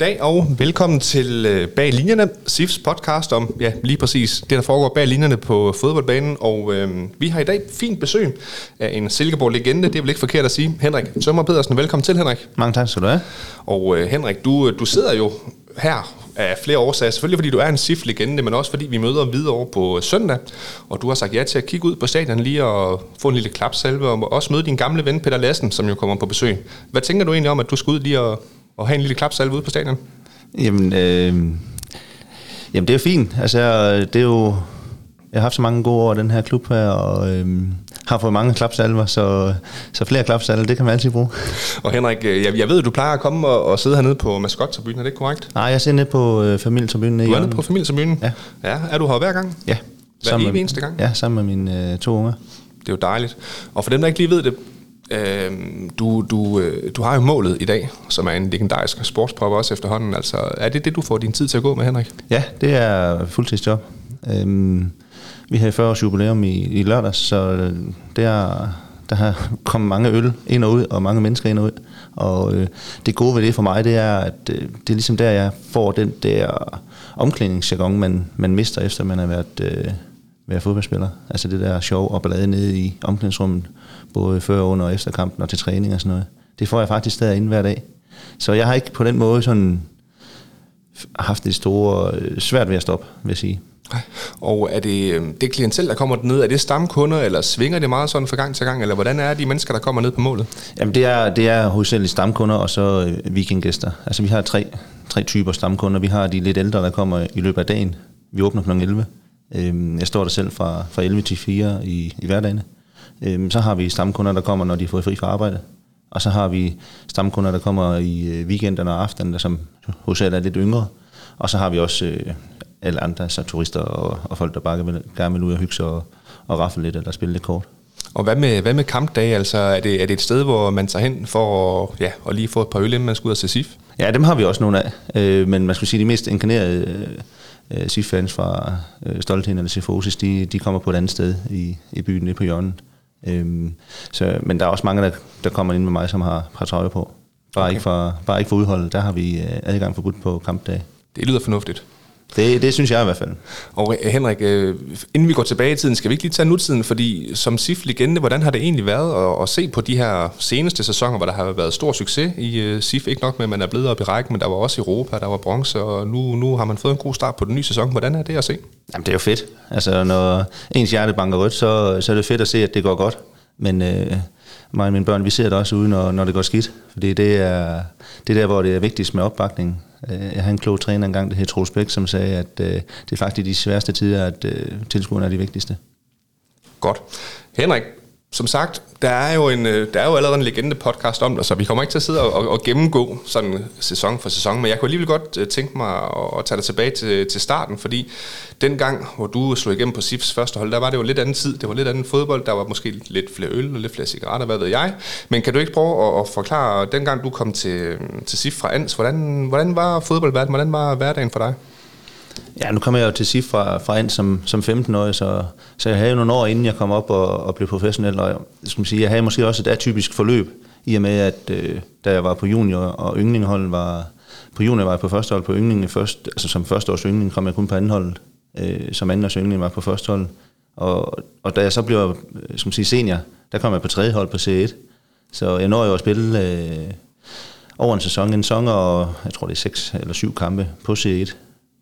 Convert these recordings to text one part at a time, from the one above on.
God dag og velkommen til øh, Bag Linjerne, SIFs podcast om ja, lige præcis det, der foregår bag linjerne på fodboldbanen. Og øh, vi har i dag fint besøg af en Silkeborg-legende, det er vel ikke forkert at sige. Henrik Tømmer Pedersen, velkommen til Henrik. Mange tak skal du have. Og øh, Henrik, du, du sidder jo her af flere årsager. Selvfølgelig fordi du er en SIF-legende, men også fordi vi møder videre på søndag. Og du har sagt ja til at kigge ud på stadion lige og få en lille klapsalve, og også møde din gamle ven Peter Lassen, som jo kommer på besøg. Hvad tænker du egentlig om, at du skal ud lige og, og have en lille klapsalve ude på stadion? Jamen, øh, jamen det er fint. Altså, det er jo... Jeg har haft så mange gode år i den her klub her, og øhm, har fået mange klapsalver, så, så flere klapsalver, det kan man altid bruge. Og Henrik, øh, jeg, jeg ved, at du plejer at komme og, og sidde hernede på maskottribunen, er det korrekt? Nej, jeg sidder nede på øh, familietribunen. Du er nede på familietribunen? Ja. ja. Er du her hver gang? Ja. Hver Sammen evig eneste gang? Ja, sammen med mine øh, to unger. Det er jo dejligt. Og for dem, der ikke lige ved det, øh, du, du, øh, du har jo målet i dag, som er en legendarisk sportspop også efterhånden. Altså, er det det, du får din tid til at gå med, Henrik? Ja, det er fuldtidsjob. Øhm, vi havde 40 års jubilæum i, i lørdags, så øh, det er, der har kommet mange øl ind og ud, og mange mennesker ind og ud. Og øh, det gode ved det for mig, det er, at øh, det er ligesom der, jeg får den der omklædningsjargon, man, man mister, efter man har været, øh, været fodboldspiller. Altså det der sjov og ballade nede i omklædningsrummet, både før, under og efter kampen og til træning og sådan noget. Det får jeg faktisk derinde hver dag. Så jeg har ikke på den måde sådan haft det store øh, svært ved at stoppe, vil jeg sige. Og er det øh, det klientel, der kommer ned, er det stamkunder, eller svinger det meget sådan fra gang til gang, eller hvordan er de mennesker, der kommer ned på målet? Jamen det er, det er hovedsageligt stamkunder og så øh, weekendgæster. Altså vi har tre, tre typer stamkunder. Vi har de lidt ældre, der kommer i løbet af dagen. Vi åbner kl. 11. Øhm, jeg står der selv fra, fra 11 til 4 i, i hverdagene. Øhm, så har vi stamkunder, der kommer, når de får fri fra arbejde. Og så har vi stamkunder, der kommer i øh, weekenderne og aftenen, som hos er lidt yngre. Og så har vi også øh, alle andre, så turister og, og folk, der bare vil, gerne vil ud og hygge sig og, og rafle lidt eller spille lidt kort. Og hvad med, hvad med kampdage? Altså, er det, er det et sted, hvor man tager hen for at, ja, at lige få et par øl, inden man skal ud og se SIF? Ja, dem har vi også nogle af. Øh, men man skulle sige, de mest inkarnerede øh, SIF-fans fra øh, Stolthen eller Sifosis, de, de kommer på et andet sted i, i byen, nede på hjørnet. Øhm, så, men der er også mange, der, der kommer ind med mig, som har, trøje på. Bare, okay. ikke for, bare ikke for udholdet. Der har vi øh, adgang forbudt på kampdag. Det lyder fornuftigt. Det, det synes jeg i hvert fald. Og Henrik, øh, inden vi går tilbage i tiden, skal vi ikke lige tage nutiden, fordi som SIF-legende, hvordan har det egentlig været at, at se på de her seneste sæsoner, hvor der har været stor succes i uh, SIF? Ikke nok med, at man er blevet op i rækken, men der var også Europa, der var bronze, og nu, nu har man fået en god start på den nye sæson. Hvordan er det at se? Jamen, det er jo fedt. Altså, når ens hjerte banker rødt, så, så er det fedt at se, at det går godt. Men øh, mig og mine børn, vi ser det også ude, når, når det går skidt. Fordi det er, det er der, hvor det er vigtigst med opbakning. Øh, jeg havde en klog træner engang, der hedder Troels Bæk, som sagde, at øh, det er faktisk de sværeste tider, at øh, tilskuerne er de vigtigste. Godt. Henrik, som sagt, der er jo, en, øh, der er jo allerede en legende podcast om det, så vi kommer ikke til at sidde og, og gennemgå sådan sæson for sæson, men jeg kunne alligevel godt øh, tænke mig at, at tage dig tilbage til, til starten, fordi den gang, hvor du slog igennem på SIFs første hold, der var det jo lidt anden tid, det var lidt anden fodbold, der var måske lidt flere øl og lidt flere cigaretter, hvad ved jeg. Men kan du ikke prøve at, at forklare, dengang du kom til, til SIF fra Ans, hvordan, hvordan var fodboldverdenen, hvordan var hverdagen for dig? Ja, nu kommer jeg jo til SIF fra, fra ind som, som 15-årig, så, så jeg havde jo nogle år inden jeg kom op og, og blev professionel, og skal man sige, jeg havde måske også et atypisk forløb, i og med at øh, da jeg var på junior og yndlingeholdet var, på junior var jeg på første hold, på yndlingen først, altså som første års yndling kom jeg kun på anden hold, øh, som anden års yndling var på første hold, og, og da jeg så blev, skal man sige, senior, der kom jeg på tredje hold på C1, så jeg når jo at spille øh, over en sæson, en sæson, og jeg tror det er seks eller syv kampe på C1,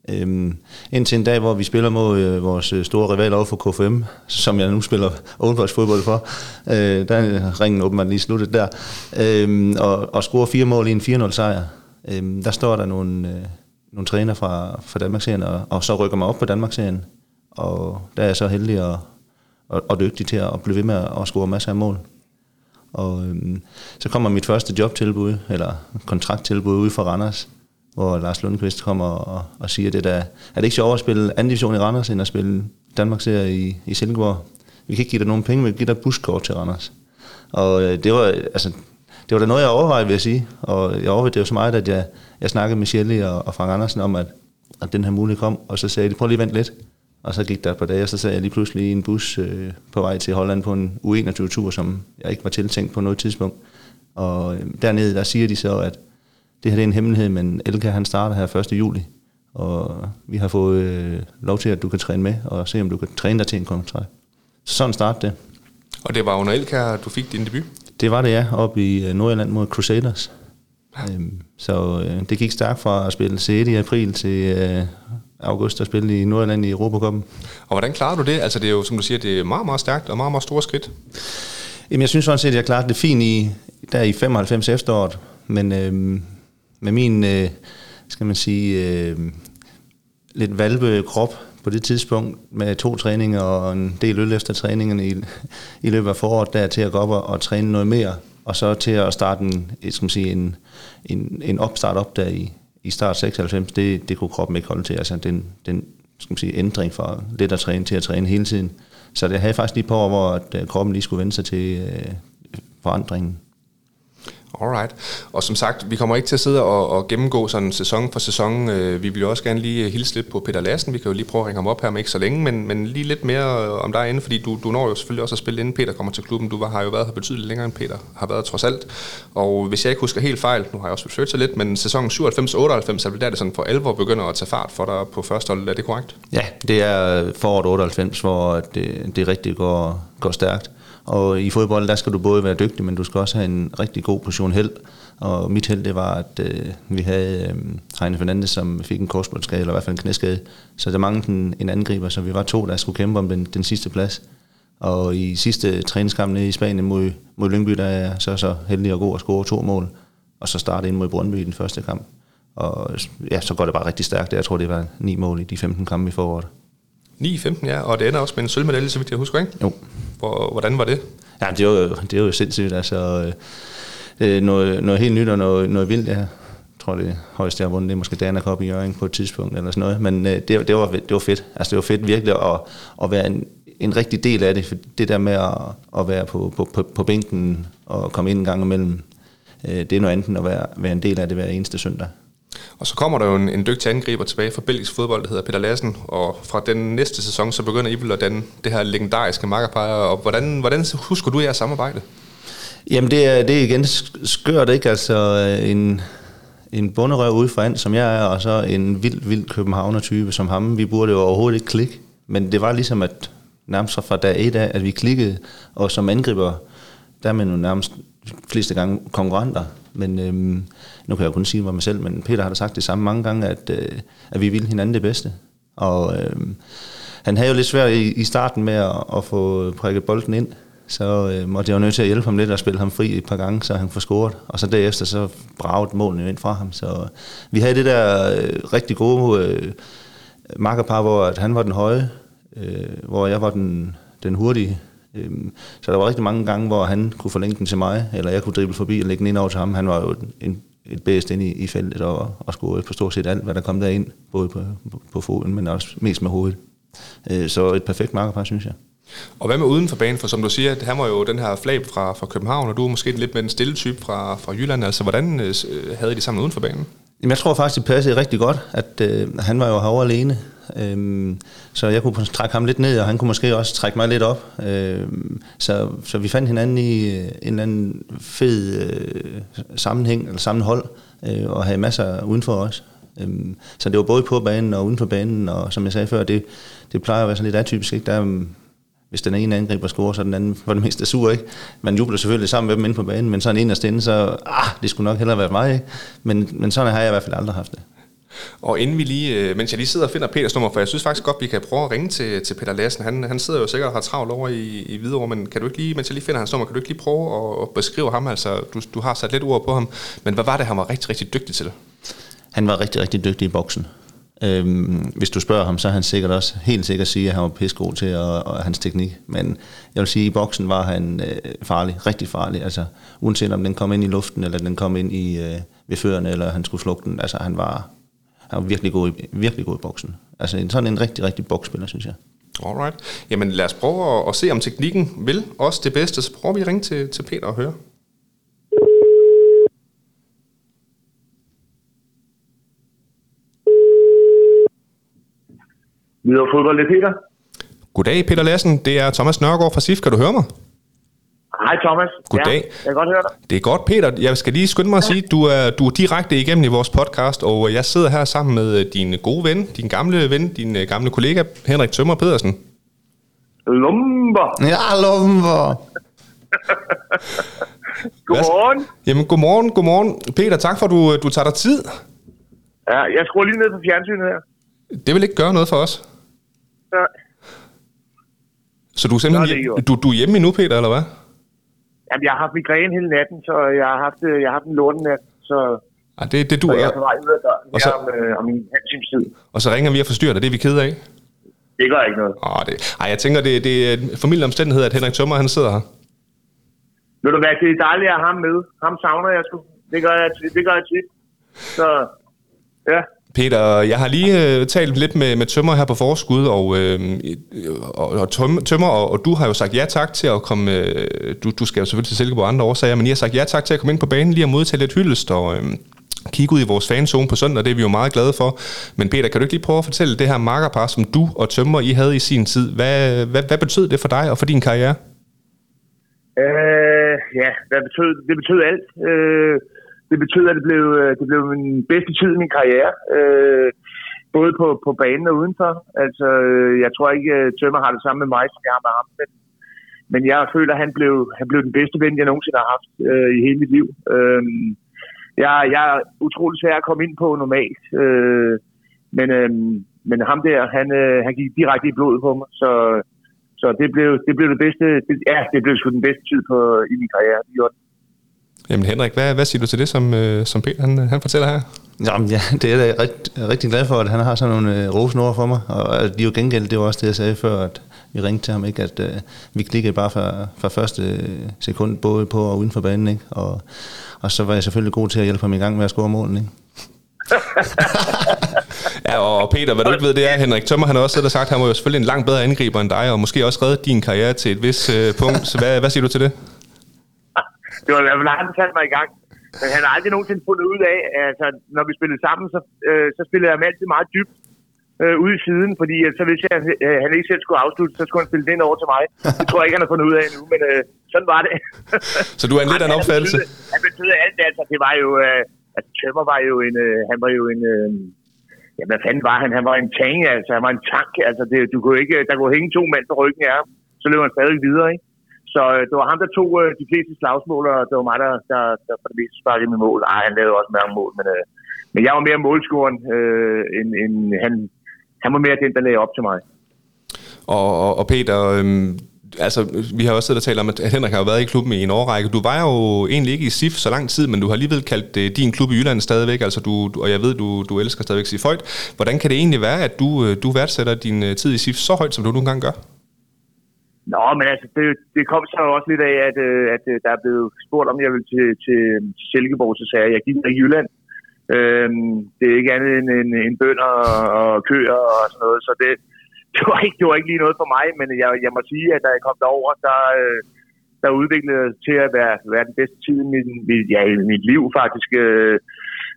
Øhm, indtil en dag, hvor vi spiller mod øh, vores øh, store rival over for KFM, som jeg nu spiller Odenborgs fodbold for. Øh, der er ringen åbenbart lige sluttet der. Øhm, og, og scorer fire mål i en 4-0 sejr. Øhm, der står der nogle, øh, nogle træner fra, fra Danmarksserien, og, og så rykker mig op på Danmarksserien. Og der er jeg så heldig og, og, og dygtig til at blive ved med at, at score masser af mål. Og øhm, så kommer mit første jobtilbud, eller kontrakttilbud ude fra Randers, hvor Lars Lundqvist kommer og, og siger, det der, er det ikke sjovt at spille anden division i Randers, end at spille Danmarks serie i, i Silkeborg? Vi kan ikke give dig nogen penge, vi kan give dig buskort til Randers. Og øh, det var, altså, det var da noget, jeg overvejede, vil jeg sige. Og jeg overvejede det jo så meget, at jeg, jeg snakkede med Shelley og, og Frank Andersen om, at, at den her mulighed kom. Og så sagde de, prøv lige at vente lidt. Og så gik der et par dage, og så sad jeg lige pludselig i en bus øh, på vej til Holland på en U21-tur, som jeg ikke var tiltænkt på noget tidspunkt. Og øh, dernede, der siger de så, at det her det er en hemmelighed, men Elka han starter her 1. juli, og vi har fået øh, lov til, at du kan træne med, og se om du kan træne dig til en kontrakt. Så sådan startede det. Og det var under Elkær, du fik din debut? Det var det, ja, oppe i øh, Nordjylland mod Crusaders. Ja. Øhm, så øh, det gik stærkt fra at spille C1 i april til øh, august at spille i Nordjylland i Europacupen. Og hvordan klarer du det? Altså det er jo, som du siger, det er meget, meget stærkt og meget, meget store skridt. Jamen jeg synes sådan set, at jeg klarede det fint i, der i 95 efteråret, men øh, med min, øh, skal man sige, øh, lidt valve krop på det tidspunkt, med to træninger og en del øl efter træningerne i, i løbet af foråret, der til at gå op og, og træne noget mere, og så til at starte en, skal man sige, en, en, en opstart op der i, i start 96, det, det kunne kroppen ikke holde til. Altså den, den skal man sige, ændring fra lidt at træne til at træne hele tiden. Så det havde faktisk lige på hvor at, øh, kroppen lige skulle vende sig til øh, forandringen. Alright. Og som sagt, vi kommer ikke til at sidde og, og gennemgå sådan sæson for sæson. Øh, vi vil jo også gerne lige øh, hilse lidt på Peter Lassen. Vi kan jo lige prøve at ringe ham op her om ikke så længe, men, men lige lidt mere øh, om dig inde, fordi du, du når jo selvfølgelig også at spille inden Peter kommer til klubben. Du var, har jo været her betydeligt længere end Peter har været trods alt. Og hvis jeg ikke husker helt fejl, nu har jeg også forsøgt lidt, men sæsonen 97-98 er vel der, det sådan for alvor begynder at tage fart for dig på første hold. Er det korrekt? Ja, det er foråret 98, hvor det, det rigtig går, går stærkt. Og i fodbold, der skal du både være dygtig, men du skal også have en rigtig god portion held. Og mit held, det var, at øh, vi havde øh, Heine Fernandes, som fik en korsbåndsskade, eller i hvert fald en knæskade. Så der manglede en, en angriber, så vi var to, der skulle kæmpe om den, den sidste plads. Og i sidste træningskamp nede i Spanien mod, mod Lyngby, der er så så heldig og god at score to mål. Og så starte ind mod Brøndby i den første kamp. Og ja, så går det bare rigtig stærkt. Jeg tror, det var ni mål i de 15 kampe i foråret. 9-15, ja, og det ender også med en sølvmedalje, så vidt jeg husker, ikke? Jo. Hvor, hvordan var det? Ja, det er jo, det er jo sindssygt. Altså, det er noget, noget helt nyt og noget, noget vildt, ja. Jeg tror, det højeste, jeg har vundet, det er måske Dana Cup i Jørgen på et tidspunkt, eller sådan noget. Men det, det, var, det var fedt. Altså, det var fedt virkelig at, at være en, en rigtig del af det. For det der med at, at være på, på, på, på bænken og komme ind en gang imellem, det er noget andet end at være, være en del af det hver eneste søndag. Og så kommer der jo en, en dygtig angriber tilbage fra belgisk fodbold, der hedder Peter Lassen, og fra den næste sæson, så begynder I vel at danne det her legendariske makkerpar, og hvordan, hvordan husker du jeres samarbejde? Jamen det er, det er igen skørt, ikke? Altså øh, en, en bunderøv ude for som jeg er, og så en vild, vild københavner-type som ham. Vi burde jo overhovedet ikke klikke, men det var ligesom, at nærmest fra dag et af, at vi klikkede, og som angriber, der er man jo nærmest fleste gange konkurrenter, men øhm, nu kan jeg kun sige mig selv, men Peter har da sagt det samme mange gange, at, øh, at vi vil hinanden det bedste. Og øhm, han havde jo lidt svært i, i starten med at, at få prikket bolden ind, så øh, måtte jeg jo nødt til at hjælpe ham lidt og spille ham fri et par gange, så han får scoret. Og så derefter så bragte målene ind fra ham. Så øh, vi havde det der øh, rigtig gode øh, makkerpar, hvor at han var den høje, øh, hvor jeg var den, den hurtige. Øhm, så der var rigtig mange gange, hvor han kunne forlænge den til mig, eller jeg kunne drible forbi og lægge den ind over til ham. Han var jo en, et bedst ind i, i feltet og, og skulle på stort set alt, hvad der kom derind, både på, på, på foden, men også mest med hovedet. Øh, så et perfekt markerpar, synes jeg. Og hvad med uden for banen? For som du siger, han var jo den her flab fra, fra København, og du er måske lidt med den stille type fra, fra Jylland. Altså, hvordan øh, havde I de sammen uden for banen? Jamen, jeg tror faktisk, det passede rigtig godt, at øh, han var jo herovre alene. Øhm, så jeg kunne trække ham lidt ned, og han kunne måske også trække mig lidt op. Øhm, så, så vi fandt hinanden i øh, en eller anden fed øh, sammenhæng, eller sammenhold, øh, og havde masser udenfor os. Øhm, så det var både på banen og uden for banen, og som jeg sagde før, det, det plejer at være sådan lidt atypisk. Ikke? Der, øhm, hvis den ene angriber scorer, så er den anden for det meste sur, ikke? Man jubler selvfølgelig sammen med dem inde på banen, men sådan en af stinde, så ah, det skulle nok hellere være mig, ikke? Men, men sådan har jeg i hvert fald aldrig haft det. Og inden vi lige, øh, mens jeg lige sidder og finder Peters nummer, for jeg synes faktisk godt, vi kan prøve at ringe til, til Peter Lassen. Han, han sidder jo sikkert og har travlt over i, i Hvidovre, men kan du ikke lige, mens jeg lige finder hans nummer, kan du ikke lige prøve at, at beskrive ham? Altså, du, du har sat lidt ord på ham, men hvad var det, han var rigtig, rigtig dygtig til? Han var rigtig, rigtig dygtig i boksen. Øhm, hvis du spørger ham, så er han sikkert også helt sikkert sige, at han var pissegod til og, og hans teknik. Men jeg vil sige, at i boksen var han øh, farlig, rigtig farlig. Altså, uanset om den kom ind i luften, eller den kom ind i øh, ved førerne, eller han skulle slukke den. Altså, han var, han var virkelig god, i, virkelig god i boksen. Altså en, sådan en rigtig, rigtig boksspiller, synes jeg. Alright. Jamen lad os prøve at, at se, om teknikken vil også det bedste. Så prøver vi at ringe til, til Peter og høre. Videre fodbold, det er Peter. Goddag, Peter Lassen. Det er Thomas Nørgaard fra SIF. Kan du høre mig? Hej Thomas. Goddag. Ja, jeg kan godt høre dig. Det er godt, Peter. Jeg skal lige skynde mig at sige, du er, du er direkte igennem i vores podcast, og jeg sidder her sammen med øh, din gode ven, din gamle ven, din øh, gamle kollega, Henrik Tømmer Pedersen. Lumber. Ja, lumber. Godmorgen. Jamen, godmorgen, godmorgen. Peter, tak for, at du, du tager dig tid. Ja, jeg skruer lige ned på fjernsynet her. Det vil ikke gøre noget for os. Ja. Så du er er simpelthen jo. du, du er hjemme endnu, Peter, eller hvad? Jamen, jeg har haft migræne hele natten, så jeg har haft, øh, jeg har haft en lortenat, så, Ej, det, det du så jeg er er. på vej ud af døren Og så- om, øh, om en halv times tid. Og så ringer vi og forstyrrer dig, det er vi kede af. Det gør ikke noget. Åh, det, ej, jeg tænker, det, det er en familieomstændighed, at Henrik Tømmer, han sidder her. Ved du hvad, det er dejligt at have ham med. Ham savner jeg sgu. Det gør jeg, det gør jeg tit. Så, ja. Peter, jeg har lige øh, talt lidt med, med Tømmer her på forskud, og, øh, og, og Tømmer, og, og du har jo sagt ja tak til at komme, øh, du, du skal jo selvfølgelig til Silkeborg andre årsager, men I har sagt ja tak til at komme ind på banen lige og modtage lidt hyldest, og øh, kigge ud i vores fanzone på søndag, det er vi jo meget glade for. Men Peter, kan du ikke lige prøve at fortælle det her makkerpar, som du og Tømmer, I havde i sin tid, hvad, hvad, hvad betød det for dig og for din karriere? Øh, ja, hvad betød, det betød alt. Øh, det betød, at det blev, øh, det blev min bedste tid i min karriere. Øh, både på, på banen og udenfor. Altså, øh, jeg tror ikke, øh, Tømmer har det samme med mig, som jeg har med ham. Men, men jeg føler, at han blev, han blev den bedste ven, jeg nogensinde har haft øh, i hele mit liv. Øh, jeg, jeg er utrolig svær at komme ind på normalt. Øh, men, øh, men ham der, han, øh, han gik direkte i blodet på mig. Så, så det blev det, blev det bedste, det, ja, det blev sgu den bedste tid på, i min karriere. Det gjorde det. Jamen Henrik, hvad, hvad siger du til det, som, øh, som Peter han, han fortæller her? Jamen, ja, det er jeg da rigt, rigtig glad for, at han har sådan nogle øh, rosende ord for mig. Og at de jo gengældt, det var også det, jeg sagde før, at vi ringte til ham, ikke? at øh, vi klikkede bare fra, fra første øh, sekund, både på og uden for banen. Ikke? Og, og så var jeg selvfølgelig god til at hjælpe ham i gang med at score målen. Ikke? Ja, og Peter, hvad du ikke ved, det er, Henrik Tømmer, han har også selv sagt, at han var jo selvfølgelig en langt bedre angriber end dig, og måske også reddet din karriere til et vis øh, punkt. Så hvad, hvad siger du til det? Det var i hvert fald han, der satte mig i gang. Men han har aldrig nogensinde fundet ud af, altså når vi spillede sammen, så, øh, så spillede jeg ham altid meget dybt øh, ude i siden, fordi at så hvis jeg, øh, han ikke selv skulle afslutte, så skulle han spille den over til mig. Det tror jeg ikke, han har fundet ud af endnu, men øh, sådan var det. Så du er en lidt af en opfattelse? Han betød, han betød alt, altså det var jo, øh, altså Tømmer var jo en, øh, han var jo en, øh, ja hvad fanden var han? Han var en tank, altså han var en tank, altså det, du kunne ikke, der kunne hænge to mænd på ryggen af ham, så løb han stadig videre, ikke? Så øh, det var ham, der tog øh, de fleste slagsmål, og det var mig, der, der, der for det meste sparkede med mål. Ej, han lavede også mange mål, men, øh, men jeg var mere målscoren, øh, end, end han, han var mere den, der lagde op til mig. Og, og, og Peter, øhm, altså, vi har også siddet og talt om, at Henrik har været i klubben i en årrække. Du var jo egentlig ikke i SIF så lang tid, men du har alligevel kaldt øh, din klub i Jylland stadigvæk, altså du, du- og jeg ved, du, du elsker stadigvæk SIF højt. Hvordan kan det egentlig være, at du, øh, du værdsætter din øh, tid i SIF så højt, som du nogle gange gør? Nå, men altså, det, det kom så også lidt af, at, øh, at øh, der er blevet spurgt, om jeg vil til, til, til Silkeborg, så sagde jeg, at jeg gik i Jylland. Øhm, det er ikke andet end en, en bønder og, og køer og sådan noget, så det, det, var ikke, det var ikke lige noget for mig, men jeg, jeg må sige, at da jeg kom derover, der, øh, der udviklede det til at være, være den bedste tid i mit, mit, ja, i mit liv faktisk.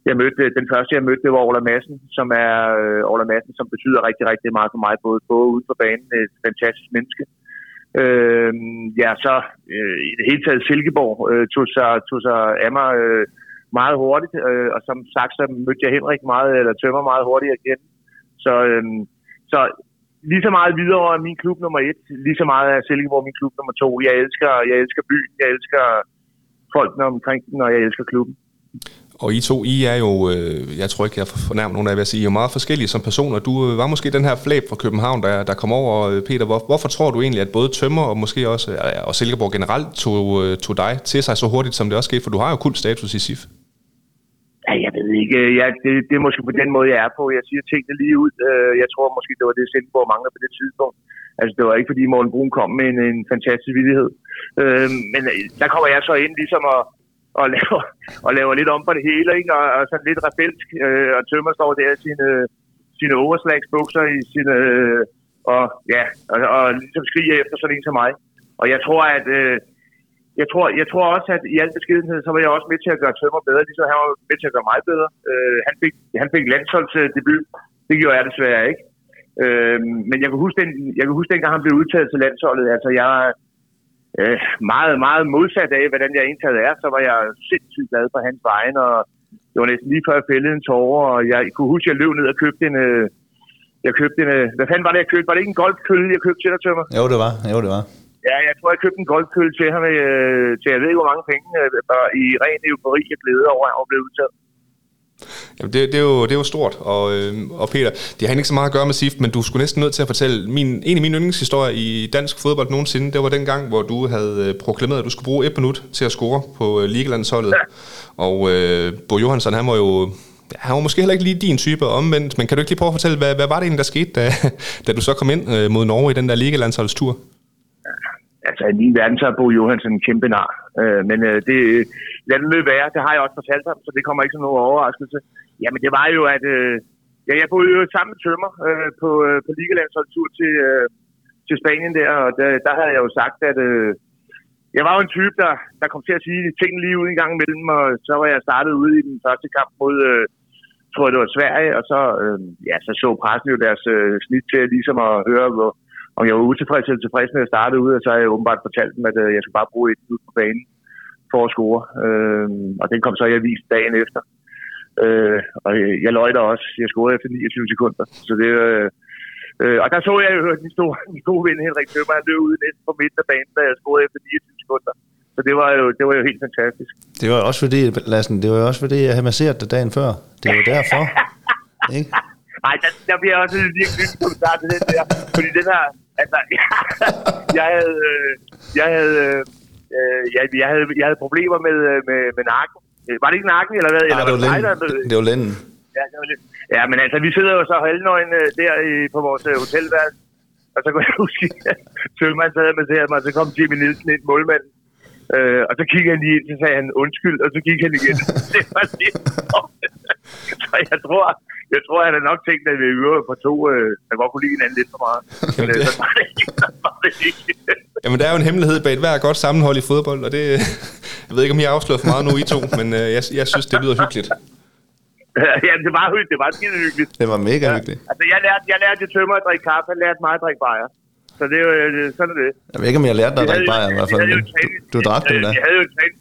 Jeg mødte, den første, jeg mødte, det var Ola Madsen, som er Ola Madsen, som betyder rigtig, rigtig meget for mig, både på og uden for banen. Et fantastisk menneske. Øh, Øh, ja, så øh, i det hele taget Silkeborg øh, tog, sig, tog sig af mig øh, meget hurtigt, øh, og som sagt, så mødte jeg Henrik meget, eller Tømmer meget hurtigt igen. Så, øh, så lige så meget videre er min klub nummer et, lige så meget er Silkeborg min klub nummer to. Jeg elsker, jeg elsker byen, jeg elsker folkene omkring den, og jeg elsker klubben. Og I to, I er jo, øh, jeg tror ikke, jeg fornærmer nogen af jer ved at sige, I er jo meget forskellige som personer. Du øh, var måske den her flæb fra København, der, der kom over, øh, Peter. Hvor, hvorfor tror du egentlig, at både Tømmer og måske også, øh, og Silkeborg generelt tog, øh, tog dig til sig så hurtigt, som det også skete? For du har jo kult status i SIF. Ja, jeg ved ikke. Ja, det, det er måske på den måde, jeg er på. Jeg siger tingene lige ud. Øh, jeg tror måske, det var det, Silkeborg mangler på det tidspunkt. Altså, det var ikke, fordi Morten Brun kom med en, en fantastisk villighed. Øh, Men øh, der kommer jeg så ind ligesom og, og, laver, og laver lidt om på det hele, ikke? Og, og sådan lidt rebelsk. Øh, Og Tømmer står der sine, sine overslagsbukser i sine... øh, Og ja, og, og ligesom skriger efter sådan en som mig. Og jeg tror, at... Øh, jeg tror, jeg tror også, at i al beskedenhed, så var jeg også med til at gøre Tømmer bedre, ligesom han var med til at gøre mig bedre. Øh, han, fik, han fik landsholdsdebut. Det gjorde jeg desværre ikke. Øh, men jeg kan, huske den, jeg kan huske dengang, han blev udtaget til landsholdet. Altså, jeg, øh, meget, meget modsat af, hvordan jeg indtaget er, så var jeg sindssygt glad på hans vegne, og det var næsten lige før jeg fældede en tårer, og jeg kunne huske, at jeg løb ned og købte en, øh, jeg købte en, øh, hvad fanden var det, jeg købte? Var det ikke en golfkølle, jeg købte til dig, Tømmer? Jo, det var. Jo, det var. Ja, jeg tror, jeg købte en golfkølle til ham øh, til jeg ved ikke, hvor mange penge, øh, i ren eufori og glæde over, at han blevet udtaget. Jamen, det, det, er jo, det er jo stort, og, øh, og Peter, det har ikke så meget at gøre med SIFT, men du skulle næsten nødt til at fortælle min, en af mine yndlingshistorier i dansk fodbold nogensinde, det var den gang, hvor du havde øh, proklameret, at du skulle bruge et minut til at score på øh, ligelandsholdet. Ja. Og øh, Bo Johansson, han var jo han var måske heller ikke lige din type omvendt, men kan du ikke lige prøve at fortælle, hvad, hvad var det egentlig, der skete, da, da du så kom ind øh, mod Norge i den der ligelandsholdstur? Altså, i min verden, så er Bo Johansen en kæmpe nar. Øh, men øh, det, lad det løbe være, det har jeg også fortalt ham, så det kommer ikke som nogen overraskelse. Jamen, det var jo, at øh, ja, jeg boede jo sammen med Tømmer øh, på, øh, på ligelandsholdstur til, øh, til Spanien der, og der, der havde jeg jo sagt, at øh, jeg var jo en type, der, der kom til at sige ting lige ud en gang imellem, og så var jeg startet ude i den første kamp mod, øh, tror jeg det var Sverige, og så, øh, ja, så så pressen jo deres øh, snit til ligesom at høre, hvor, om jeg var utilfreds eller tilfreds med at starte ud, og så har jeg åbenbart fortalt dem, at øh, jeg skulle bare bruge et ud på banen for at score. Øh, og den kom så i avisen dagen efter. Øh, og jeg løj der også. Jeg scorede efter 29 sekunder. Så det, øh, øh, og der så jeg jo min, store, min gode ven Henrik Tømmer, han løb ud næsten på midten af banen, da jeg scorede efter 29 sekunder. Så det var jo, det var jo helt fantastisk. Det var også fordi, Lassen, det var jo også fordi, jeg havde masseret det dagen før. Det var derfor. ikke? Nej, der, der bliver også en lille nyt kommentar til den der. Fordi den her, altså, jeg, jeg havde, øh, jeg havde, øh, jeg, jeg havde, jeg havde problemer med, øh, med, med nakken. Var det ikke nakken, eller hvad? Nej, eller det var der- Det var lænden. Ja, det var lidt. Ja, men altså, vi sidder jo så halvnøgen øh, der i, på vores øh, hotelværelse. Og så kunne jeg huske, at Tølman sad og masserede mig, og så kom Jimmy Nielsen ind, målmanden. Øh, og så kiggede han lige ind, så sagde han undskyld, og så gik han igen. det var lidt Så jeg tror, jeg tror, han har nok tænkt, at vi øvrige på to, øh, der godt kunne lide hinanden lidt for meget. Men øh, så var det ikke. Så var det ikke. Jamen, der er jo en hemmelighed bag et hver godt sammenhold i fodbold, og det, jeg ved ikke, om I har afsløret for meget nu, I to, men øh, jeg, jeg synes, det lyder hyggeligt. ja, det var hyggeligt. Det var skide hyggeligt. Det var mega hyggeligt. Altså, jeg lærte, jeg lærte tømmer at drikke kaffe, jeg lærte mig at drikke bajer. Så det er jo, øh, sådan det. Jeg ved ikke, om jeg lærte dig at drikke bajer i hvert fald, træning- du drak dem øh, da. Vi havde jo træning.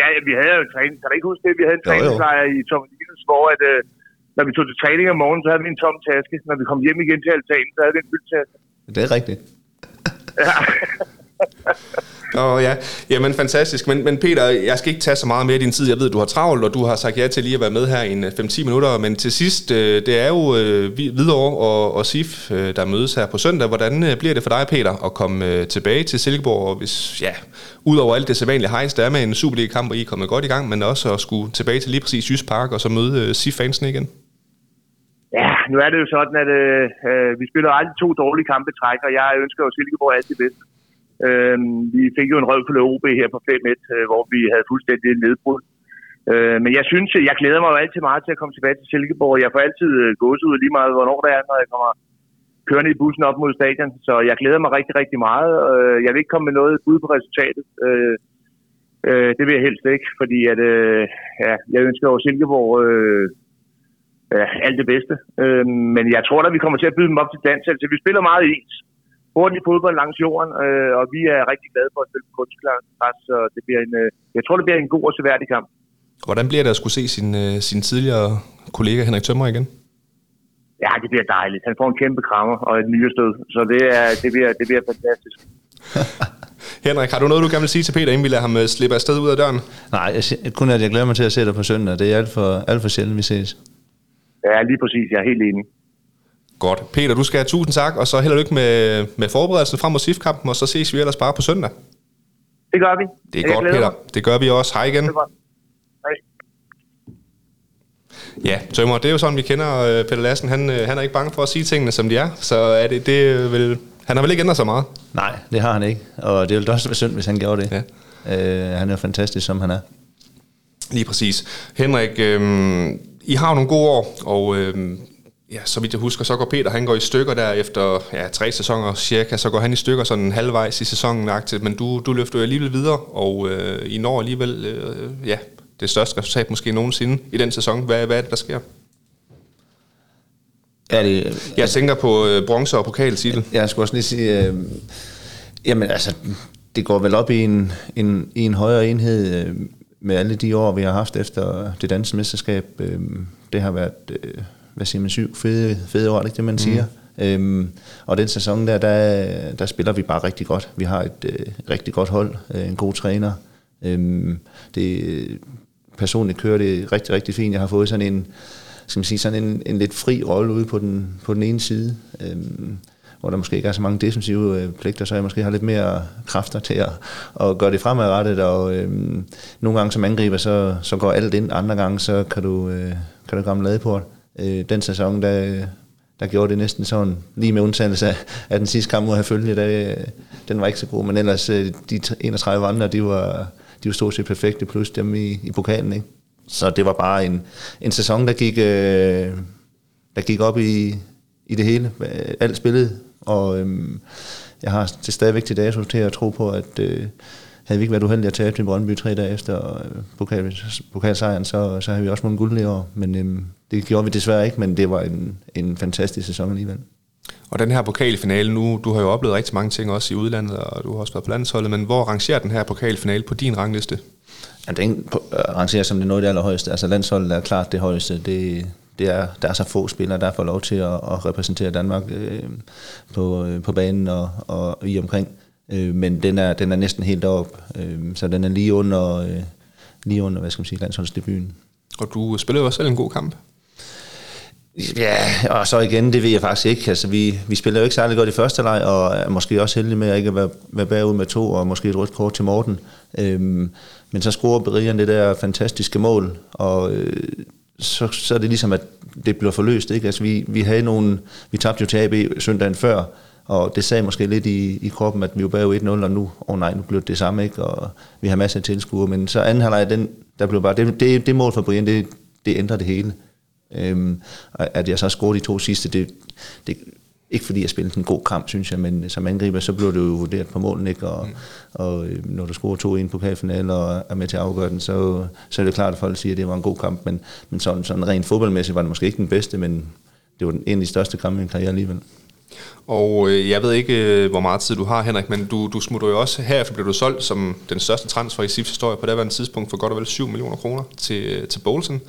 Ja, vi havde jo træning. Kan du ikke huske det? Vi havde en træningslejr i Tom Nielsens, hvor at, øh, når vi tog til træning om morgenen, så havde vi en tom taske. Når vi kom hjem igen til altanen, så havde vi en fyldt taske. Det er rigtigt. Ja. Og ja, jamen fantastisk. Men, men Peter, jeg skal ikke tage så meget mere af din tid. Jeg ved, du har travlt, og du har sagt ja til lige at være med her i en øh, 5-10 minutter. Men til sidst, øh, det er jo øh, Hvidovre og, og SIF, der mødes her på søndag. Hvordan bliver det for dig, Peter, at komme tilbage til Silkeborg? Og hvis, ja, udover alt det sædvanlige hejs, der er med en Superliga-kamp, og I er kommet godt i gang, men også at skulle tilbage til lige præcis Jysk Park og så møde SIF-fansene igen. ja, nu er det jo sådan, at øh, vi spiller aldrig to dårlige kampe træk, og jeg ønsker jo Silkeborg alt det bedste. Øh, vi fik jo en røv på OB her på 5-1, øh, hvor vi havde fuldstændig nedbrud. Øh, men jeg synes, jeg glæder mig jo altid meget til at komme tilbage til Silkeborg. Jeg får altid øh, gået ud lige meget, hvornår det er, når jeg kommer kørende i bussen op mod stadion. Så jeg glæder mig rigtig, rigtig meget. Øh, jeg vil ikke komme med noget bud på resultatet. Øh, øh, det vil jeg helst ikke, fordi at, øh, ja, jeg ønsker jo Silkeborg øh, ja, alt det bedste. Øh, men jeg tror da, vi kommer til at byde dem op til dans. Altså, vi spiller meget ens. Hurtig fodbold langs jorden, øh, og vi er rigtig glade for at spille på kunstgræs, så det bliver en, øh, jeg tror, det bliver en god og seværdig kamp. Hvordan bliver det at skulle se sin, øh, sin tidligere kollega Henrik Tømmer igen? Ja, det bliver dejligt. Han får en kæmpe krammer og et nyrestød, så det, er, det, bliver, det bliver fantastisk. Henrik, har du noget, du gerne vil sige til Peter, inden vi lader ham øh, slippe afsted ud af døren? Nej, jeg, kun at jeg glæder mig til at se dig på søndag. Det er alt for, alt for sjældent, vi ses. Ja, lige præcis. Jeg er helt enig. Godt. Peter, du skal have tusind tak, og så held og lykke med, med forberedelsen frem mod SIF-kampen, og så ses vi ellers bare på søndag. Det gør vi. Det er Jeg godt, Peter. mig. Det gør vi også. Hej igen. Det er godt. Hej. Ja, Tømmer, det er jo sådan, vi kender øh, Peter Lassen. Han, øh, han er ikke bange for at sige tingene, som de er. Så er det, det øh, vil, han har vel ikke ændret så meget. Nej, det har han ikke. Og det ville også være synd, hvis han gjorde det. Ja. Øh, han er jo fantastisk, som han er. Lige præcis. Henrik, øh, I har jo nogle gode år, og øh, ja, så vidt jeg husker, så går Peter, han går i stykker der efter ja, tre sæsoner cirka, så går han i stykker sådan halvvejs i sæsonen agtigt, men du, du løfter jo alligevel videre, og øh, I når alligevel øh, ja, det største resultat måske nogensinde i den sæson. Hvad, hvad er det, der sker? Er det, Jeg tænker på øh, bronze og pokaltitel. Jeg skulle også lige sige, øh, jamen altså, det går vel op i en, en, i en højere enhed øh, med alle de år, vi har haft efter det danske mesterskab. Øh, det har været, øh, hvad siger man, syv fede, fede år, ikke det, man siger? Mm. Øhm, og den sæson der, der, der spiller vi bare rigtig godt. Vi har et øh, rigtig godt hold, øh, en god træner. Øhm, det, personligt kører det rigtig, rigtig fint. Jeg har fået sådan en, skal man sige, sådan en, en lidt fri rolle ude på den, på den ene side. Øhm, hvor der måske ikke er så mange defensive øh, pligter, så jeg måske har lidt mere kræfter til at, at gøre det fremadrettet, og øhm, nogle gange som angriber, så, så går alt ind, andre gange, så kan du, øh, kan du ramme lade på det. Øh, den sæson, der, der gjorde det næsten sådan, lige med undtagelse af, af den sidste kamp mod Herfølge, der, øh, den var ikke så god, men ellers øh, de 31 andre, de var, de var stort set perfekte, plus dem i, i pokalen, ikke? Så det var bare en, en sæson, der gik, øh, der gik op i, i det hele. Alt spillet og øh, jeg har til stadigvæk til dato til at tro på, at øh, havde vi ikke været uheldige at tabe til Brøndby tre dage efter øh, pokal, pokalsejren, så, så havde vi også vundet guld i år. Men øhm, det gjorde vi desværre ikke, men det var en, en fantastisk sæson alligevel. Og den her pokalfinale nu, du har jo oplevet rigtig mange ting også i udlandet, og du har også været på landsholdet, men hvor rangerer den her pokalfinale på din rangliste? Ja, den rangerer som det noget af det allerhøjeste. Altså landsholdet er klart det højeste. Det, det er, der er så få spillere, der får lov til at, at repræsentere Danmark øh, på, øh, på banen og, og i omkring. Øh, men den er, den er næsten helt op, øh, så den er lige under, øh, lige under hvad skal man sige, landsholdsdebuten. Og du spiller jo selv en god kamp. Ja, og så igen, det ved jeg faktisk ikke. Altså, vi, vi spiller jo ikke særlig godt i første leg, og er måske også heldige med at ikke være, være bagud med to, og måske et rødt kort til Morten. Øhm, men så scorer Berian det der fantastiske mål, og øh, så, så er det ligesom, at det bliver forløst. Ikke? Altså, vi, vi, havde nogle, vi tabte jo til AB søndagen før, og det sagde måske lidt i, i kroppen, at vi var bagud 1-0, og nu, åh oh nej, nu blev det samme, ikke? og vi har masser af tilskuere. Men så anden halvleg, den, der blev bare, det, det, det mål for Brian, det, det ændrer det hele. Øhm, at jeg så scorede de to sidste, det, det, ikke fordi jeg spillede en god kamp, synes jeg, men som angriber, så blev det jo vurderet på målen, ikke? Og, mm. og øh, når du scorer to i en pokalfinale og er med til at afgøre den, så, så er det klart, at folk siger, at det var en god kamp, men, men sådan, sådan rent fodboldmæssigt var det måske ikke den bedste, men det var en af de største kampe i min karriere alligevel. Og øh, jeg ved ikke, øh, hvor meget tid du har, Henrik, men du, du smutter jo også, herefter blev du solgt som den største transfer i SIFs historie på det var tidspunkt for godt og vel 7 millioner kroner til, øh, til Bolton,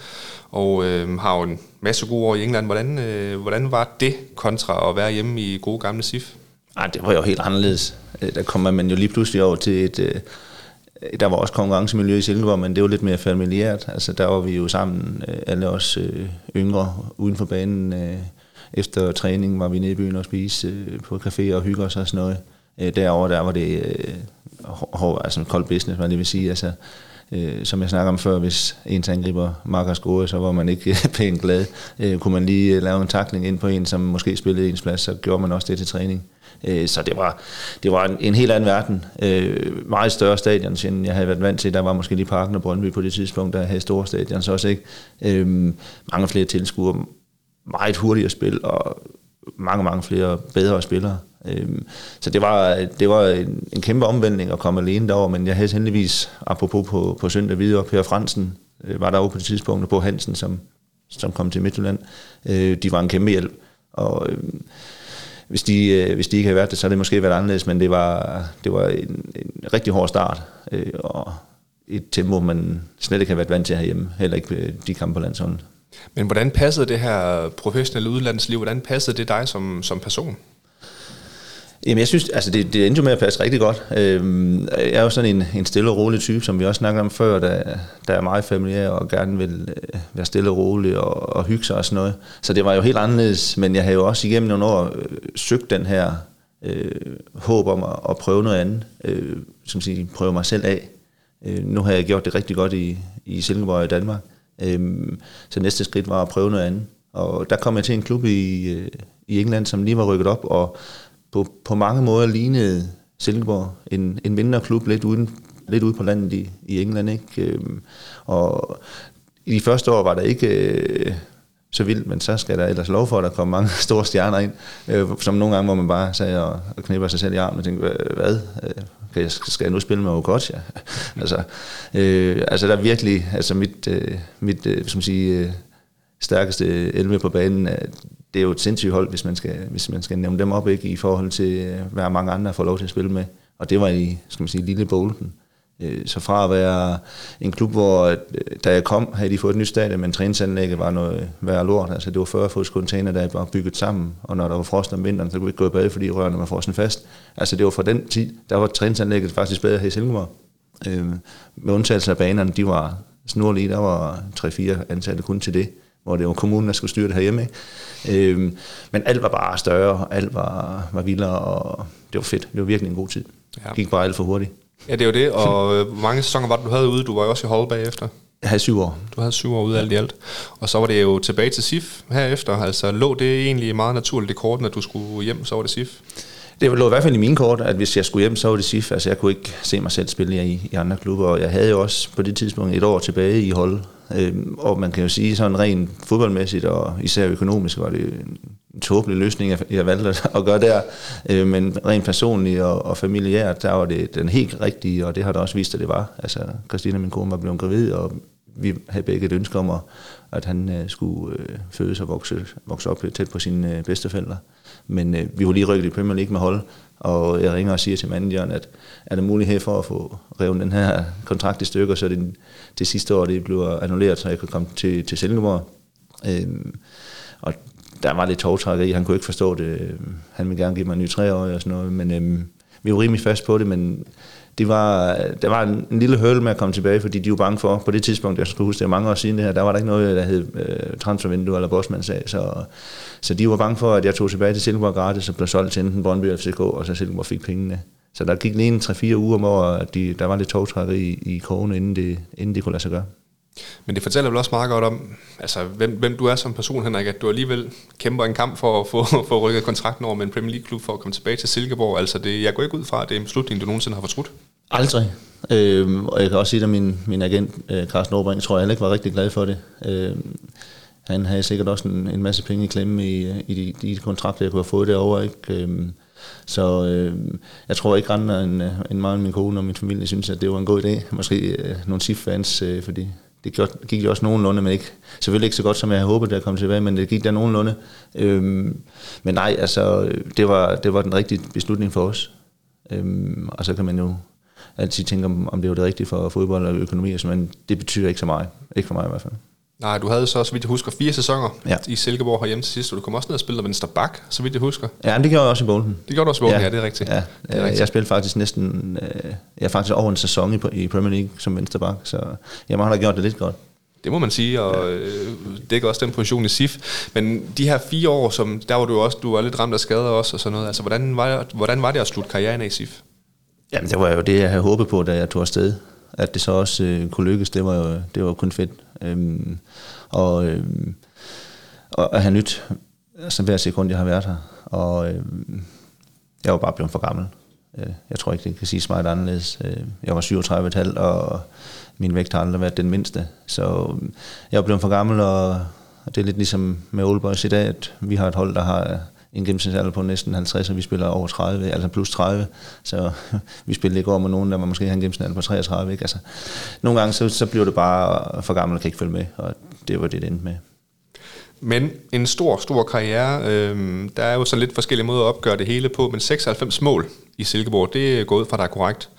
og øh, har jo en masse gode år i England. Hvordan, øh, hvordan var det kontra at være hjemme i gode gamle SIF? Ej, det var jo helt anderledes. Øh, der kommer man jo lige pludselig over til et... Øh, der var også konkurrencemiljø i Silkeborg, men det var lidt mere familiært. Altså, der var vi jo sammen, øh, alle os yngre, uden for banen, efter træning var vi nede i byen og spise øh, på café og hygge os og sådan noget. Øh, derover der var det øh, hård, altså kold business, man det vil sige. Altså, øh, som jeg snakker om før, hvis en angriber Marker score, så var man ikke pænt glad. Øh, kunne man lige øh, lave en takling ind på en, som måske spillede ens plads, så gjorde man også det til træning. Øh, så det var, det var en, en helt anden verden. Øh, meget større stadion, end jeg havde været vant til. Der var måske lige Parken og Brøndby på det tidspunkt, der havde store stadion, så også ikke. Øh, mange flere tilskuere, meget hurtigere spil og mange, mange flere bedre spillere. Øhm, så det var, det var en, en kæmpe omvæltning at komme alene derover, men jeg havde heldigvis, apropos på, på søndag videre, Per Fransen øh, var der på det tidspunkt, og på Hansen, som, som kom til Midtjylland. Øh, de var en kæmpe hjælp, og øhm, hvis, de, øh, hvis de ikke havde været det, så havde det måske været anderledes, men det var, det var en, en rigtig hård start, og et tempo, man slet ikke har været vant til herhjemme, heller ikke de kampe på landsholdet. Men hvordan passede det her professionelle udlandsliv, hvordan passede det dig som, som person? Jamen jeg synes, altså det, det endte jo med at passe rigtig godt. Øhm, jeg er jo sådan en, en stille og rolig type, som vi også snakkede om før, der, der er meget familiær og gerne vil øh, være stille og rolig og, og hygge sig og sådan noget. Så det var jo helt anderledes, men jeg havde jo også igennem nogle år øh, søgt den her øh, håb om at, at prøve noget andet, øh, som siger, prøve mig selv af. Øh, nu har jeg gjort det rigtig godt i, i Silkeborg og i Danmark. Øhm, så næste skridt var at prøve noget andet. Og der kom jeg til en klub i, øh, i England, som lige var rykket op, og på, på mange måder lignede Silkeborg en, en mindre klub lidt, uden, lidt ude på landet i, i England. Ikke? Øhm, og i de første år var der ikke øh, så vildt, men så skal der ellers lov for, at der kommer mange store stjerner ind, øh, som nogle gange, hvor man bare sagde og, og knipper sig selv i armen og tænkte, hvad? Øh, okay, skal jeg nu spille med Okocha? altså, øh, altså der er virkelig, altså mit, øh, mit øh, som sige, øh, stærkeste 11 på banen, øh, det er jo et sindssygt hold, hvis man skal, hvis man skal nævne dem op ikke, i forhold til, øh, hvad mange andre får lov til at spille med. og det var i, skal man sige, lille Bolden. Øh, så fra at være en klub, hvor øh, da jeg kom, havde de fået et nyt stadion, men træningsanlægget var noget værre lort. Altså det var 40 fods container, der var bygget sammen, og når der var frost om vinteren, så kunne vi ikke gå i bad, fordi rørene var frosne fast. Altså det var fra den tid, der var træningsanlægget faktisk bedre her i Silkeborg. Øh, med undtagelse af banerne, de var snorlige, der var 3-4 ansatte kun til det, hvor det var kommunen, der skulle styre det herhjemme. Ikke? Øh, men alt var bare større, alt var, var vildere, og det var fedt. Det var virkelig en god tid. Ja. Det gik bare alt for hurtigt. Ja, det er jo det, og øh, hvor mange sæsoner var det, du havde ude? Du var jo også i hold bagefter. Jeg havde syv år. Du havde syv år ude alt i alt. Og så var det jo tilbage til SIF herefter. Altså lå det egentlig meget naturligt i korten, at du skulle hjem, så var det SIF? Det lå i hvert fald i mine kort, at hvis jeg skulle hjem, så var det SIF. Altså jeg kunne ikke se mig selv spille i, i andre klubber, og jeg havde jo også på det tidspunkt et år tilbage i hold. Øh, og man kan jo sige sådan rent fodboldmæssigt, og især økonomisk, var det en tåbelig løsning, jeg valgte at gøre der. Øh, men rent personligt og, og familiært, der var det den helt rigtige, og det har der også vist, at det var. Altså, Christina, min kone, var blevet gravid, og vi havde begge et ønske om, at han øh, skulle øh, fødes og vokse, vokse op tæt på sine øh, bedsteforældre. Men øh, vi var lige rykket i Premier League med hold, og jeg ringer og siger til manageren, at er der mulighed for at få revet den her kontrakt i stykker, så det, det sidste år det bliver annulleret, så jeg kan komme til, til Silkeborg. Øhm, og der var lidt togtrækkeri, han kunne ikke forstå det. Han ville gerne give mig en ny treårig og sådan noget, men øhm, vi var rimelig fast på det, men det var, der var en, en lille høl med at komme tilbage, fordi de var bange for, på det tidspunkt, jeg skulle huske, det er mange år siden det her, der var der ikke noget, der hed øh, transfervindue eller bossmandsag, så, så de var bange for, at jeg tog tilbage til Silkeborg gratis og blev solgt til enten Brøndby og FCK, og så Silkeborg fik pengene. Så der gik lige en 3-4 uger, hvor de, der var lidt togtrækkeri i, i kogen, inden det, inden det kunne lade sig gøre. Men det fortæller vel også meget godt om, altså, hvem, hvem du er som person, Henrik, at du alligevel kæmper en kamp for at få, for rykket kontrakten over med en Premier League-klub for at komme tilbage til Silkeborg. Altså, det, jeg går ikke ud fra, at det er en beslutning, du nogensinde har fortrudt. Aldrig. Øh, og jeg kan også sige, at min, min agent, øh, Carsten Aarbrink, tror jeg ikke var rigtig glad for det. Øh, han havde sikkert også en, en masse penge i klemme i, i de, de kontrakter, jeg kunne have fået derovre. Ikke? Øh, så øh, jeg tror ikke andre end, øh, end mig og min kone og min familie synes, at det var en god idé. Måske øh, nogle SIF-fans, øh, fordi det gik jo også nogenlunde, men ikke, selvfølgelig ikke så godt, som jeg havde håbet, at kom tilbage, men det gik der nogenlunde. Øhm, men nej, altså, det var, det var den rigtige beslutning for os. Øhm, og så kan man jo altid tænke, om, om det var det rigtige for fodbold og økonomi, men det betyder ikke så meget. Ikke for mig i hvert fald. Nej, du havde så, så vidt jeg husker, fire sæsoner ja. i Silkeborg herhjemme til sidst, og du kom også ned og spillede venstre bak, så vidt jeg husker. Ja, det gjorde jeg også i Bolden. Det gjorde du også i Bolden, ja, ja det er rigtigt. Ja, det er rigtigt. jeg spillede faktisk næsten, øh, jeg faktisk over en sæson i, i Premier League som venstre bak, så jeg må have gjort det lidt godt. Det må man sige, og ja. Øh, dækker også den position i SIF. Men de her fire år, som, der var du også, du var lidt ramt af skader også og sådan noget. Altså, hvordan var, hvordan var det at slutte karrieren af i SIF? Jamen, det var jo det, jeg havde håbet på, da jeg tog afsted. At det så også øh, kunne lykkes, det var jo det var kun fedt. Øhm, og, øhm, og at have nyt, altså hver sekund, jeg har været her. Og øhm, jeg var bare blevet for gammel. Øh, jeg tror ikke, det kan siges meget anderledes. Øh, jeg var 37,5, og min vægt har aldrig været den mindste. Så øhm, jeg er blevet for gammel, og det er lidt ligesom med Old Boys i dag, at vi har et hold, der har en gennemsnitsalder på næsten 50, og vi spiller over 30, altså plus 30. Så vi spiller ikke over med nogen, der var måske har en gennemsnitsalder på 33. Ikke? Altså, nogle gange så, så bliver det bare for gammel og kan ikke følge med, og det var det, det endte med. Men en stor, stor karriere. Øh, der er jo så lidt forskellige måder at opgøre det hele på, men 96 mål i Silkeborg, det er gået fra dig korrekt.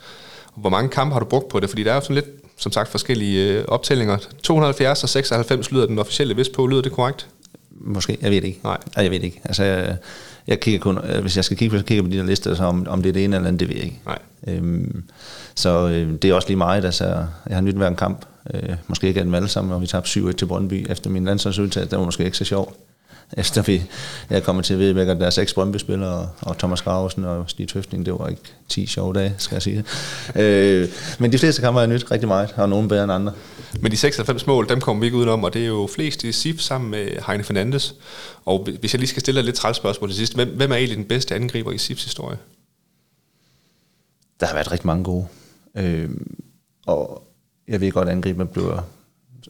Hvor mange kampe har du brugt på det? Fordi der er jo sådan lidt som sagt forskellige øh, optællinger. 270 og 96 lyder den officielle vist på. Lyder det korrekt? Måske. Jeg ved det ikke. Nej. Jeg ved det ikke. Altså, jeg, jeg kigger kun, øh, hvis jeg skal kigge, så kigger på de der lister, så om, om det er det ene eller andet, det ved jeg ikke. Nej. Øhm, så øh, det er også lige meget. Altså, jeg har nyt hver en kamp. Øh, måske ikke af dem alle sammen, og vi tabte 7-1 til Brøndby efter min landsholdsudtale. Det var måske ikke så sjovt efter vi, jeg kommer til at vide, at der er seks Brøndby-spillere, og Thomas Grausen og Stig Tøfting, det var ikke 10 sjove dage, skal jeg sige. øh, men de fleste kampe er nyt rigtig meget, og nogen bedre end andre. Men de 96 mål, dem kommer vi ikke udenom, og det er jo flest i SIF sammen med Heine Fernandes. Og hvis jeg lige skal stille dig lidt træls spørgsmål til sidst, hvem, hvem er egentlig den bedste angriber i SIFs historie? Der har været rigtig mange gode. Øh, og jeg ved godt, at angriber bliver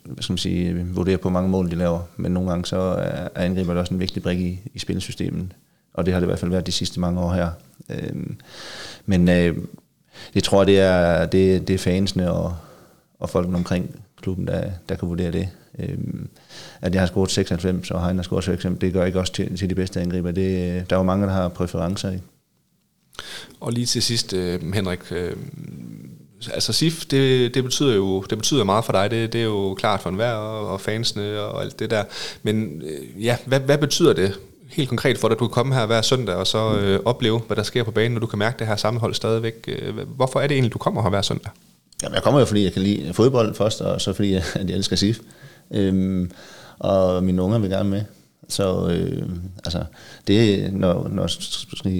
hvad skal man sige, vurdere på mange mål, de laver. Men nogle gange så er angriber også en vigtig brik i, i spilsystemet. Og det har det i hvert fald været de sidste mange år her. Øh, men øh, jeg tror, det er, det, det er fansene og, og folk omkring klubben, der, der kan vurdere det. Øh, at jeg har scoret 96, og han har scoret 96, det gør ikke også til, til de bedste angriber. Det, der er jo mange, der har præferencer. Ikke? Og lige til sidst, øh, Henrik, øh, altså SIF, det, det, betyder jo det betyder meget for dig, det, det er jo klart for enhver og, og fansene og alt det der. Men øh, ja, hvad, hvad betyder det helt konkret for dig, at du kan komme her hver søndag og så øh, opleve, hvad der sker på banen, når du kan mærke det her sammenhold stadigvæk? Øh, hvorfor er det egentlig, du kommer her hver søndag? Jamen, jeg kommer jo, fordi jeg kan lide fodbold først, og så fordi jeg, at jeg elsker SIF. Øhm, og mine unger vil gerne med. Så øh, altså, det, når, når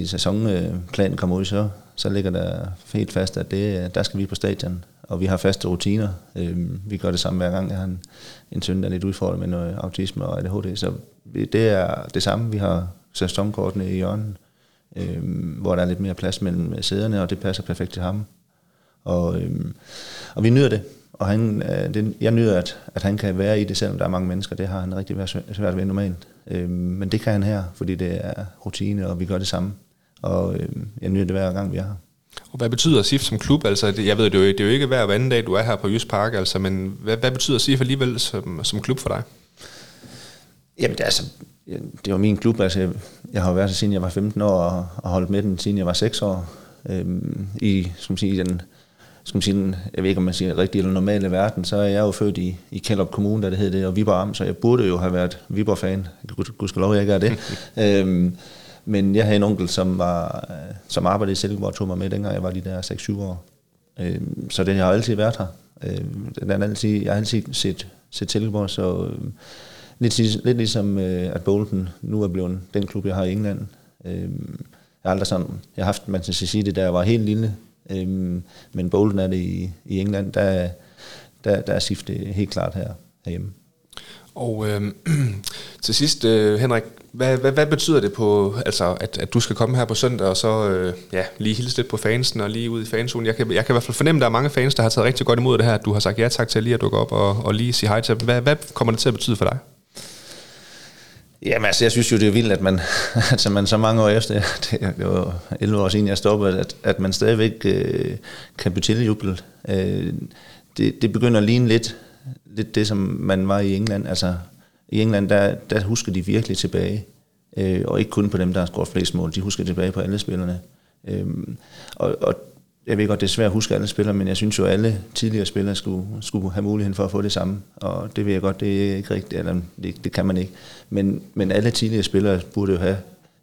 sæsonplanen kommer ud, så, så ligger der helt fast, at det, der skal vi på stadion, og vi har faste rutiner. Øh, vi gør det samme hver gang, jeg har en, en søn, der er lidt udfordret med noget autisme og ADHD, så det er det samme. Vi har sæsonkortene i hjørnen, øh, hvor der er lidt mere plads mellem sæderne, og det passer perfekt til ham. Og, øh, og vi nyder det. Og han, øh, det, jeg nyder, at, at han kan være i det, selvom der er mange mennesker. Det har han rigtig været svært ved normalt. Øh, men det kan han her, fordi det er rutine, og vi gør det samme. Og øh, jeg nyder det hver gang, vi er her. Og hvad betyder SIF som klub? Altså, jeg ved, det er, jo, det er jo ikke hver anden dag, du er her på Jysk Park, altså, men hvad, hvad betyder SIF alligevel som, som klub for dig? Jamen, det er, altså, det var min klub. Altså, jeg har været her siden jeg var 15 år, og holdt med den siden jeg var 6 år. Øhm, I, skal sige, den, skal man sige, jeg ved ikke, om man siger rigtig eller normale verden, så er jeg jo født i, i Kjellup Kommune, der det hed det, og Viborg Am, så jeg burde jo have været Viborg-fan. Gud skal lov, jeg ikke er det. øhm, men jeg havde en onkel, som, var, som arbejdede i Silkeborg, og tog mig med, dengang jeg var lige der 6-7 år. Øhm, så det har altid været her. Øhm, den er altid, jeg har altid set, set Silkeborg, så øhm, lidt, lidt ligesom, øh, at Bolton nu er blevet den klub, jeg har i England. Øhm, jeg har aldrig sådan, jeg har haft Manchester City, der var helt lille, Øhm, men Bolden er det i, i England, der, der, der er skiftet helt klart her, herhjemme. Og øh, til sidst, øh, Henrik, hvad, hvad, hvad betyder det på, altså, at, at du skal komme her på søndag og så øh, ja, lige hilse lidt på fansen og lige ud i fanzonen? Jeg kan, jeg kan i hvert fald fornemme, at der er mange fans, der har taget rigtig godt imod det her, at du har sagt ja tak til lige at dukke op og, og lige sige hej til dem. Hvad, hvad kommer det til at betyde for dig? Jamen altså, jeg synes jo, det er vildt, at man, altså, man så mange år efter, det var 11 år siden jeg stoppede, at, at man stadigvæk øh, kan bytte jubel. Øh, det, det begynder at ligne lidt, lidt det, som man var i England. Altså, i England, der, der husker de virkelig tilbage. Øh, og ikke kun på dem, der har scoret flest mål. De husker tilbage på alle spillerne. Øh, og, og jeg ved godt, det er svært at huske alle spillere, men jeg synes jo, at alle tidligere spillere skulle, skulle have muligheden for at få det samme. Og det ved jeg godt, det er ikke rigtigt, eller det, det kan man ikke. Men, men alle tidligere spillere burde jo have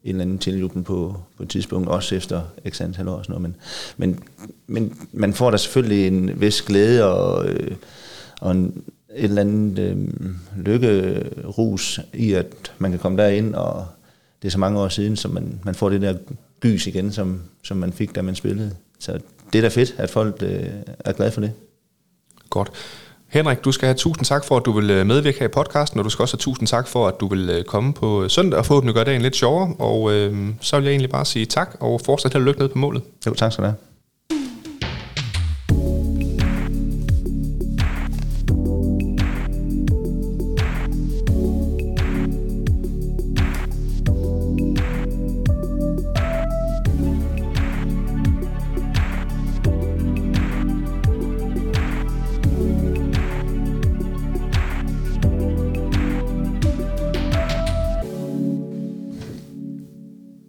en eller anden tiljubel på, på et tidspunkt, også efter x antal år og sådan noget. Men, men, men man får da selvfølgelig en vis glæde og, øh, og en, et eller andet øh, lykkerus i, at man kan komme derind, og det er så mange år siden, så man, man får det der gys igen, som, som man fik, da man spillede. Så det er da fedt, at folk øh, er glade for det. Godt. Henrik, du skal have tusind tak for, at du vil øh, medvirke her i podcasten, og du skal også have tusind tak for, at du vil øh, komme på søndag og forhåbentlig gøre dagen lidt sjovere. Og øh, så vil jeg egentlig bare sige tak, og fortsat held og lykke ned på målet. Jo, tak skal du have.